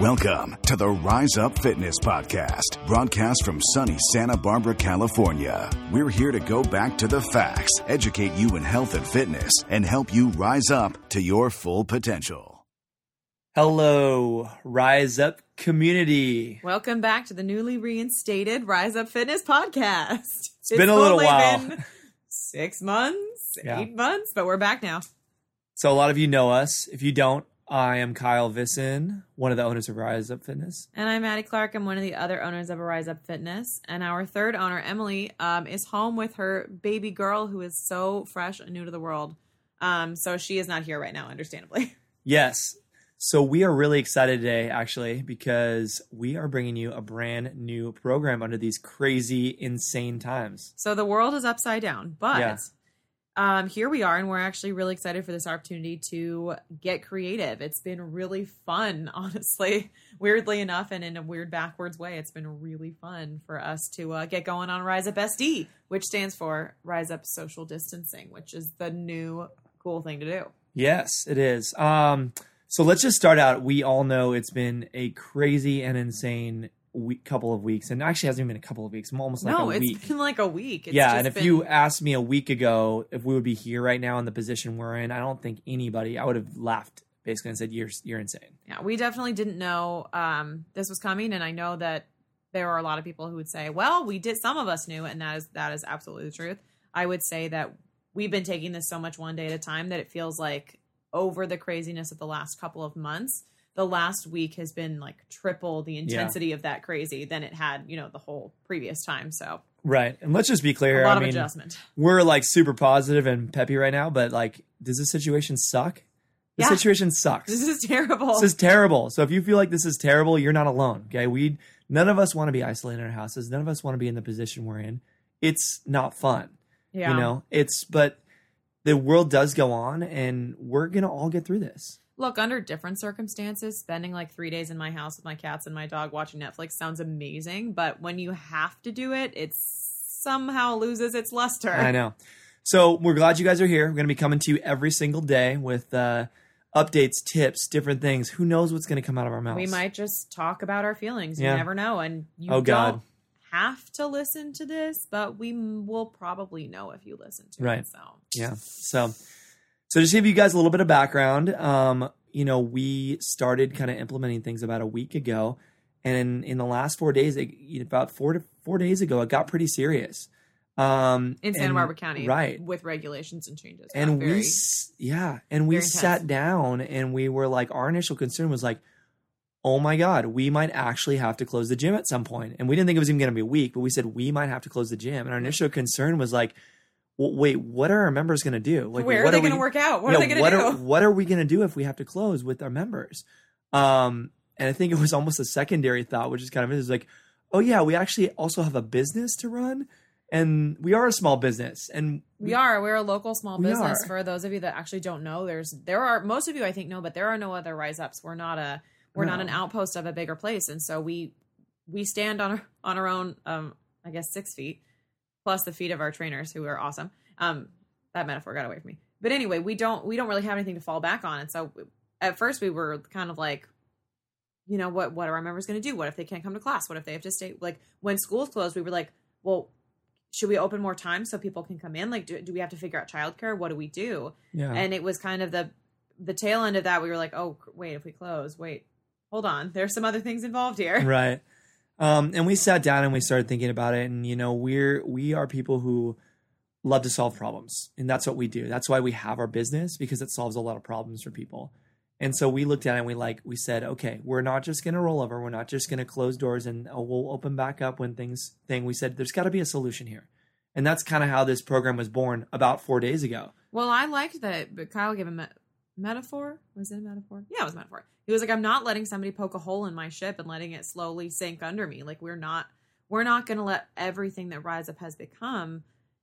Welcome to the Rise Up Fitness Podcast, broadcast from sunny Santa Barbara, California. We're here to go back to the facts, educate you in health and fitness, and help you rise up to your full potential. Hello, Rise Up community. Welcome back to the newly reinstated Rise Up Fitness podcast. It's been a little while. been six months, Yeah. eight months, but we're back now. So, a lot of you know us. If you don't, I am Kyle Visson, one of the owners of Rise Up Fitness. And I'm Maddie Clark. I'm one of the other owners of Rise Up Fitness. And our third owner, Emily, um, is home with her baby girl who is so fresh and new to the world. Um, so she is not here right now, understandably. Yes. So, we are really excited today, actually, because we are bringing you a brand new program under these crazy, insane times. So the world is upside down, but Yeah. Um, here we are, and we're actually really excited for this opportunity to get creative. It's been really fun, honestly. Weirdly enough, and in a weird backwards way, it's been really fun for us to uh, get going on Rise Up SD, which stands for Rise Up Social Distancing, which is the new cool thing to do. Yes, it is. Um, so, let's just start out. We all know it's been a crazy and insane week, couple of weeks, and actually hasn't even been a couple of weeks, I'm almost like no, a it's week. been like a week. It's yeah, and if been- you asked me a week ago if we would be here right now in the position we're in, I don't think anybody. I would have laughed basically and said, "You're you're insane." yeah, we definitely didn't know um, this was coming, and I know that there are a lot of people who would say, "Well, we did." Some of us knew, and that is that is absolutely the truth. I would say that we've been taking this so much one day at a time that it feels like over the craziness of the last couple of months, the last week has been like triple the intensity of that crazy than it had, you know, the whole previous time. So Right, and let's just be clear. a lot I of mean, adjustment. we're like super positive and peppy right now, but like, does this situation suck? The Yeah. situation sucks. This is terrible. This is terrible. So if you feel like this is terrible, you're not alone. Okay, we none of us want to be isolated in our houses. None of us want to be in the position we're in. It's not fun. yeah. You know, it's but the world does go on, and we're gonna all get through this. Look, under different circumstances, spending like three days in my house with my cats and my dog watching Netflix sounds amazing. But when you have to do it, it somehow loses its luster. I know. So we're glad you guys are here. We're going to be coming to you every single day with uh, updates, tips, different things. Who knows what's going to come out of our mouths? We might just talk about our feelings. You Yeah. never know. And you Oh, God. don't have to listen to this, but we m- will probably know if you listen to Right. it. So Yeah. So, so just to give you guys a little bit of background, um, you know, we started kind of implementing things about a week ago, and in, in the last four days, it, about four to four days ago, it got pretty serious. Um, in Santa and- Barbara County, right? with regulations and changes. and Very- we yeah and we sat down and we were like our initial concern was like oh my god we might actually have to close the gym at some point. point and we didn't think it was even going to be a week but we said we might have to close the gym and our initial concern was like well, wait what are our members going to do like where what are they we- going to work out? What yeah, are they going to do? Are, what are we going to do if we have to close with our members? Um, and I think it was almost a secondary thought, which is kind of is like, oh yeah, we actually also have a business to run, and we are a small business, and We are. We're a local small business. are. For those of you that actually don't know, there's there are most of you I think know, but there are no other rise ups. We're not a we're not an outpost of a bigger place, and so we we stand on our on our own. Um, I guess six feet plus the feet of our trainers, who are awesome. Um, that metaphor got away from me. But anyway, we don't we don't really have anything to fall back on, and so at first we were kind of like. You know what? What are our members going to do? What if they can't come to class? What if they have to stay? Like when schools closed, we were like, "Well, should we open more time so people can come in like do, do we have to figure out childcare what do we do yeah, and it was kind of the the tail end of that we were like oh wait if we close wait hold on there's some other things involved here right. Um, and we sat down and we started thinking about it, and you know, we're we are people who love to solve problems, and that's what we do. That's why we have our business because it solves a lot of problems for people. And so we looked at it and we like we said, okay, we're not just going to roll over. We're not just going to close doors and oh, we'll open back up when things thing. We said there's got to be a solution here, and that's kind of how this program was born about four days ago. well i liked that but kyle gave a me- metaphor was it a metaphor yeah it was a metaphor he was like i'm not letting somebody poke a hole in my ship and letting it slowly sink under me like we're not we're not to let everything that rise up has become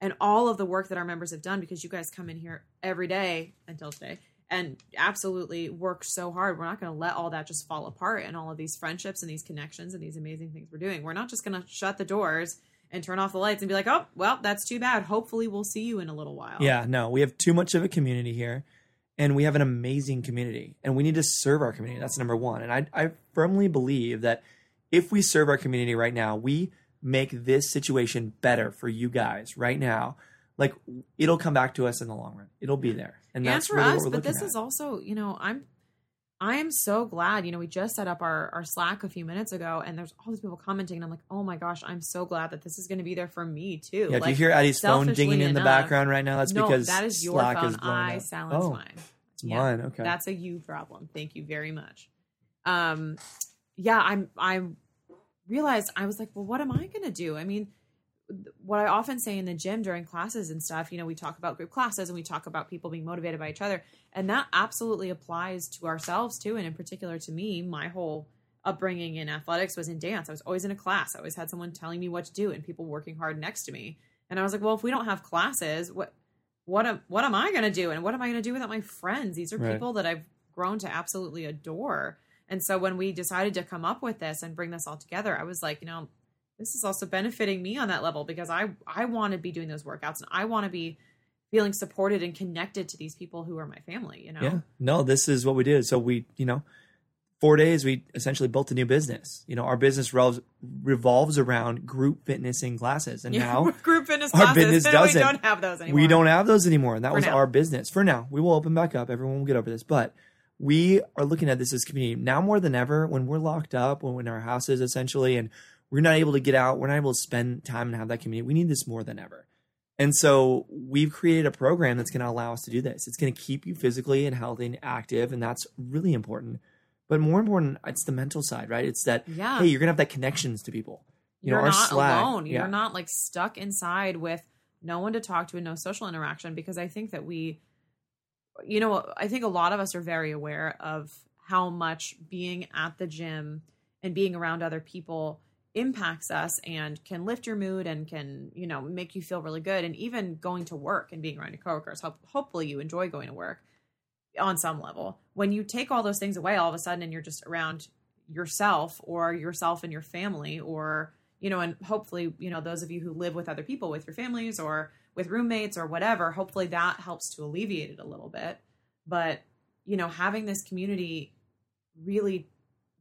and all of the work that our members have done because you guys come in here every day until today and absolutely work so hard. We're not going to let all that just fall apart and all of these friendships and these connections and these amazing things we're doing. We're not just going to shut the doors and turn off the lights and be like, oh, well, that's too bad. Hopefully, we'll see you in a little while. Yeah, no, we have too much of a community here. And we have an amazing community and we need to serve our community. That's number one. And i, I firmly believe that if we serve our community right now we make this situation better for you guys right now. Like it'll come back to us in the long run. It'll be there. And and that's for really us but this at. is also you know i'm i am so glad you know we just set up our our slack a few minutes ago and there's all these people commenting and i'm like oh my gosh i'm so glad that this is going to be there for me too yeah, like, you hear Addie's phone dinging in the background right now, that's no because that is your Slack phone is i up. silence oh, mine It's Yeah. mine. Okay. That's a you problem. Thank you very much. Um, yeah, I'm. I realized I was like, well, what am I going to do? I mean, what I often say in the gym during classes and stuff, you know, we talk about group classes and we talk about people being motivated by each other, and that absolutely applies to ourselves too, and in particular to me. My whole upbringing in athletics was in dance. I was always in a class. I always had someone telling me what to do and people working hard next to me. And I was like, well, if we don't have classes, what what am what am I going to do and what am I going to do without my friends? These are Right. people that I've grown to absolutely adore. And so when we decided to come up with this and bring this all together, I was like, you know, this is also benefiting me on that level because I I want to be doing those workouts and I want to be feeling supported and connected to these people who are my family, you know. Yeah. No, this is what we did. So we, you know, four days we essentially built a new business. You know, our business revolves, revolves around group fitness in classes, and Yeah, now group fitness our classes, business we doesn't. We don't have those anymore. we don't have those anymore, and that For was now. our business for now. We will open back up. Everyone will get over this, but we are looking at this as community now more than ever. When we're locked up, when we're in our houses essentially, and we're not able to get out, we're not able to spend time and have that community. We need this more than ever. And so we've created a program that's going to allow us to do this. It's going to keep you physically and healthy and active, and that's really important. But more important, it's the mental side, right? It's that Yeah. hey, you're gonna have that connections to people. You You're know, not Slack- alone. yeah. You're not like stuck inside with no one to talk to and no social interaction because I think that we you know, I think a lot of us are very aware of how much being at the gym and being around other people impacts us and can lift your mood and can, you know, make you feel really good and even going to work and being around your coworkers. Hope, hopefully you enjoy going to work on some level. When you take all those things away all of a sudden and you're just around yourself or yourself and your family or you know and hopefully you know those of you who live with other people with your families or with roommates or whatever hopefully that helps to alleviate it a little bit but you know having this community really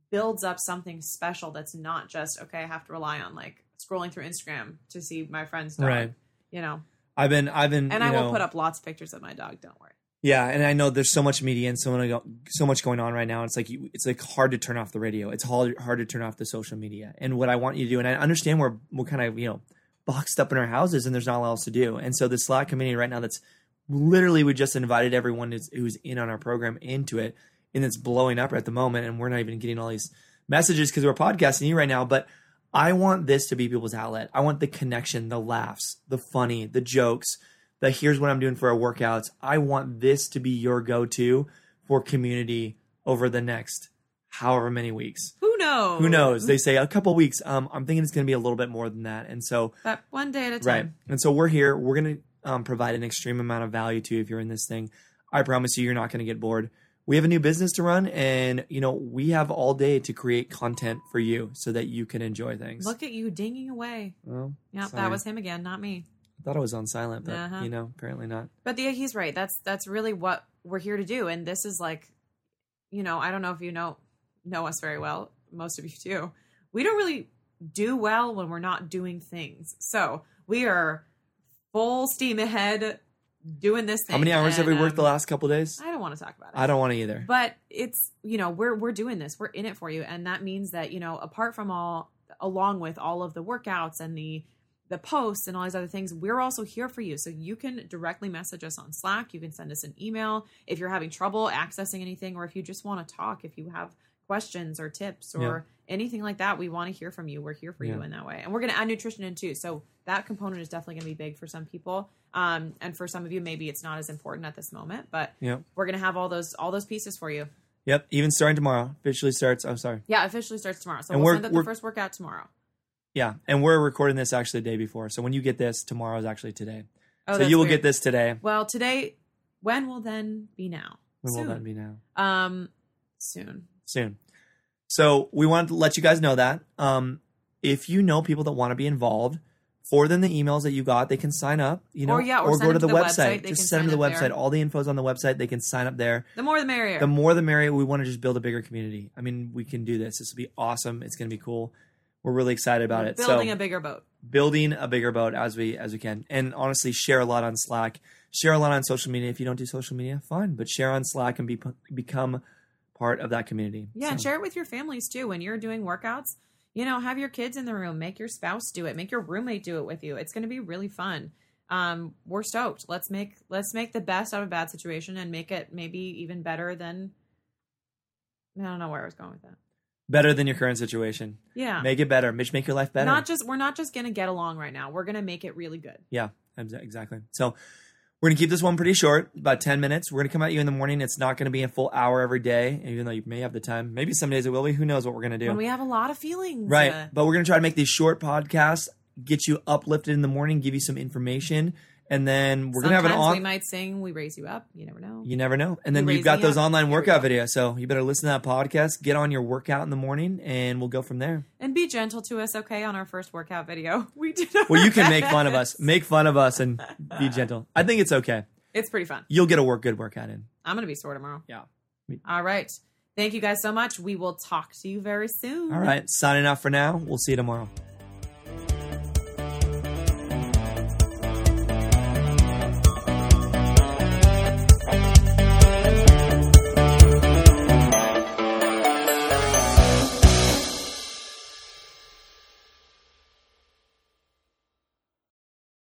builds up something special that's not just okay i have to rely on like scrolling through instagram to see my friend's dog Right. you know I've been, I've been, and i will put up lots of pictures of my dog don't worry Yeah, and I know there's so much media and so many, so much going on right now. It's like you, it's like hard to turn off the radio. It's hard hard to turn off the social media. And what I want you to do, and I understand we're we're kind of you know boxed up in our houses and there's not a lot else to do. And so the Slack community right now, that's literally we just invited everyone who's in on our program into it, and it's blowing up at the moment. And we're not even getting all these messages because we're podcasting you right now, but. I want this to be people's outlet. I want the connection, the laughs, the funny, the jokes, the here's what I'm doing for our workouts. I want this to be your go to for community over the next however many weeks. who knows Who knows? They say a couple weeks. Um, I'm thinking it's going to be a little bit more than that. And so, but one day at a time right. And so we're here. We're going to um, provide an extreme amount of value to you if you're in this thing. I promise you, you're not going to get bored. We have a new business to run, and you know we have all day to create content for you so that you can enjoy things. look at you dinging away well, Yep, that was him again, not me. I thought I was on silent, but Uh-huh. you know, apparently not. But yeah he's right. That's that's really what we're here to do. And this is like, you know, I don't know if you know know us very well. Most of you do. We don't really do well when we're not doing things. So we are full steam ahead doing this thing. How many hours have we And, worked the um, last couple days? I don't want to talk about it. I don't want to either. But it's you know we're we're doing this. We're in it for you, and that means that you know apart from all, along with all of the workouts and the the posts and all these other things, we're also here for you. So you can directly message us on Slack. You can send us an email if you're having trouble accessing anything, or if you just want to talk. If you have questions or tips or anything like that, we want to hear from you. We're here for you in that way, and we're going to add nutrition in too. So that component is definitely going to be big for some people, um, and for some of you, maybe it's not as important at this moment, but Yep. we're going to have all those all those pieces for you. Yep. Even starting tomorrow. Officially starts. I'm sorry. Yeah, officially starts tomorrow. So And we'll we're- send the first workout tomorrow. Yeah. And we're recording this actually the day before. So when you get this, tomorrow is actually today. Oh, so you will weird. get this today. Well, today, when will then be now? When will Soon. that be now? Um, soon. Soon. So we wanted to let you guys know that. Um, if you know people that want to be involved, forward them the emails that you got. They can sign up, you know, Or, yeah, or or go to the, the website. website. Just send them to the website. there. All the info's on the website. They can sign up there. The more the merrier. The more the merrier. We want to just build a bigger community. I mean, we can do this. This will be awesome. It's going to be cool. We're really excited about We're it. Building so, a bigger boat. building a bigger boat as we as we can and honestly share a lot on slack share a lot on social media if you don't do social media fine but share on slack and be become part of that community Yeah, and share it with your families too. When you're doing workouts, you know, have your kids in the room, make your spouse do it, make your roommate do it with you. It's going to be really fun. Um, we're stoked. Let's make let's make the best out of a bad situation and make it maybe even better than. I don't know where I was going with that. better than your current situation Yeah, make it better Mitch, make your life better not just we're not just going to get along right now. We're going to make it really good. yeah exactly so we're gonna keep this one pretty short about 10 minutes we're gonna come at you in the morning it's not gonna be a full hour every day even though you may have the time maybe some days it will be who knows what we're gonna do When we have a lot of feelings, Right. uh, But we're going to try to make these short podcasts, get you uplifted in the morning, give you some information, and then we're going to have an sometimes we might sing. We raise you up. You never know. You never know. And then You you've got those up. online workout videos. So you better listen to that podcast, get on your workout in the morning, and we'll go from there. And be gentle to us, okay? On our first workout video, we did. Well, you can make fun of us. Make fun of us and be gentle. I think it's okay. It's pretty fun. You'll get a work good workout in. I'm gonna be sore tomorrow. Yeah. All right. Thank you guys so much. We will talk to you very soon. All right. Signing off for now. We'll see you tomorrow.